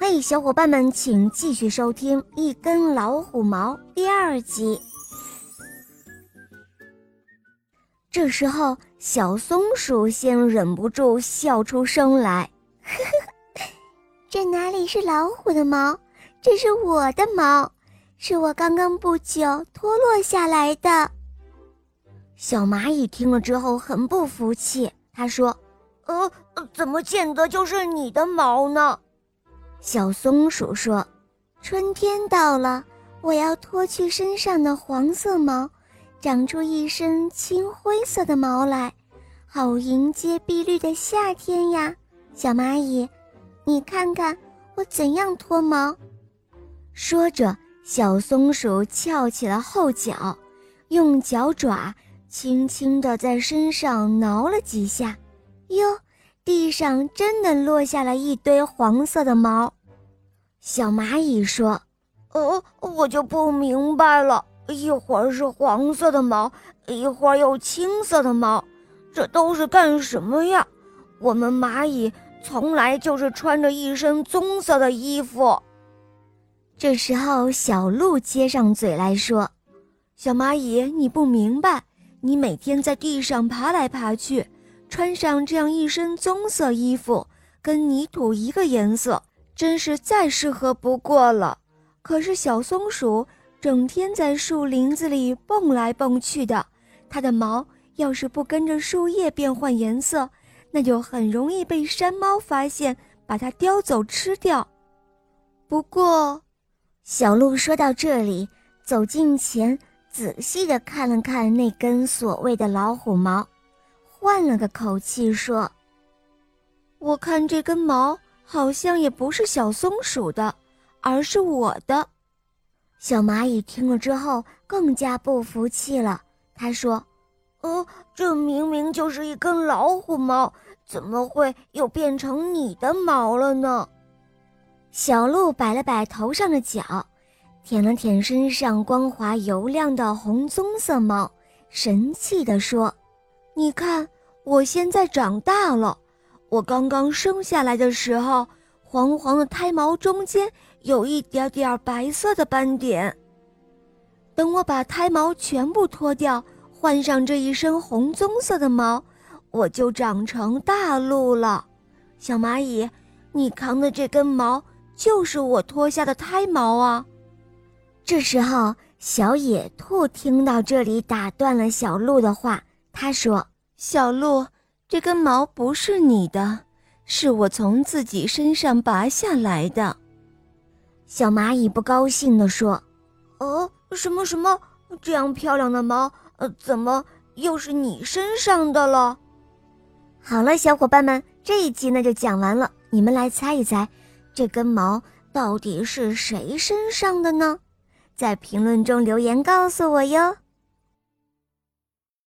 嘿，小伙伴们，请继续收听《一根老虎毛》第二集。这时候，小松鼠先忍不住笑出声来：“呵呵，这哪里是老虎的毛，这是我的毛，是我刚刚不久脱落下来的。”小蚂蚁听了之后很不服气，他说：“呃，怎么见得就是你的毛呢？”小松鼠说：“春天到了，我要脱去身上的黄色毛，长出一身青灰色的毛来，好迎接碧绿的夏天呀！”小蚂蚁，你看看我怎样脱毛？说着，小松鼠翘起了后脚，用脚爪轻轻地在身上挠了几下，哟！地上真的落下了一堆黄色的毛，小蚂蚁说：“哦，我就不明白了，一会儿是黄色的毛，一会儿又青色的毛，这都是干什么呀？我们蚂蚁从来就是穿着一身棕色的衣服。”这时候，小鹿接上嘴来说：“小蚂蚁，你不明白，你每天在地上爬来爬去。”穿上这样一身棕色衣服，跟泥土一个颜色，真是再适合不过了。可是小松鼠整天在树林子里蹦来蹦去的，它的毛要是不跟着树叶变换颜色，那就很容易被山猫发现，把它叼走吃掉。不过，小鹿说到这里，走近前，仔细地看了看那根所谓的老虎毛。换了个口气说：“我看这根毛好像也不是小松鼠的，而是我的。”小蚂蚁听了之后更加不服气了。他说：“哦，这明明就是一根老虎毛，怎么会又变成你的毛了呢？”小鹿摆了摆头上的角，舔了舔身上光滑油亮的红棕色毛，神气地说。你看，我现在长大了。我刚刚生下来的时候，黄黄的胎毛中间有一点点白色的斑点。等我把胎毛全部脱掉，换上这一身红棕色的毛，我就长成大鹿了。小蚂蚁，你扛的这根毛就是我脱下的胎毛啊！这时候，小野兔听到这里，打断了小鹿的话。他说：“小鹿，这根毛不是你的，是我从自己身上拔下来的。”小蚂蚁不高兴地说：“哦，什么什么？这样漂亮的毛，呃，怎么又是你身上的了？”好了，小伙伴们，这一集呢就讲完了。你们来猜一猜，这根毛到底是谁身上的呢？在评论中留言告诉我哟。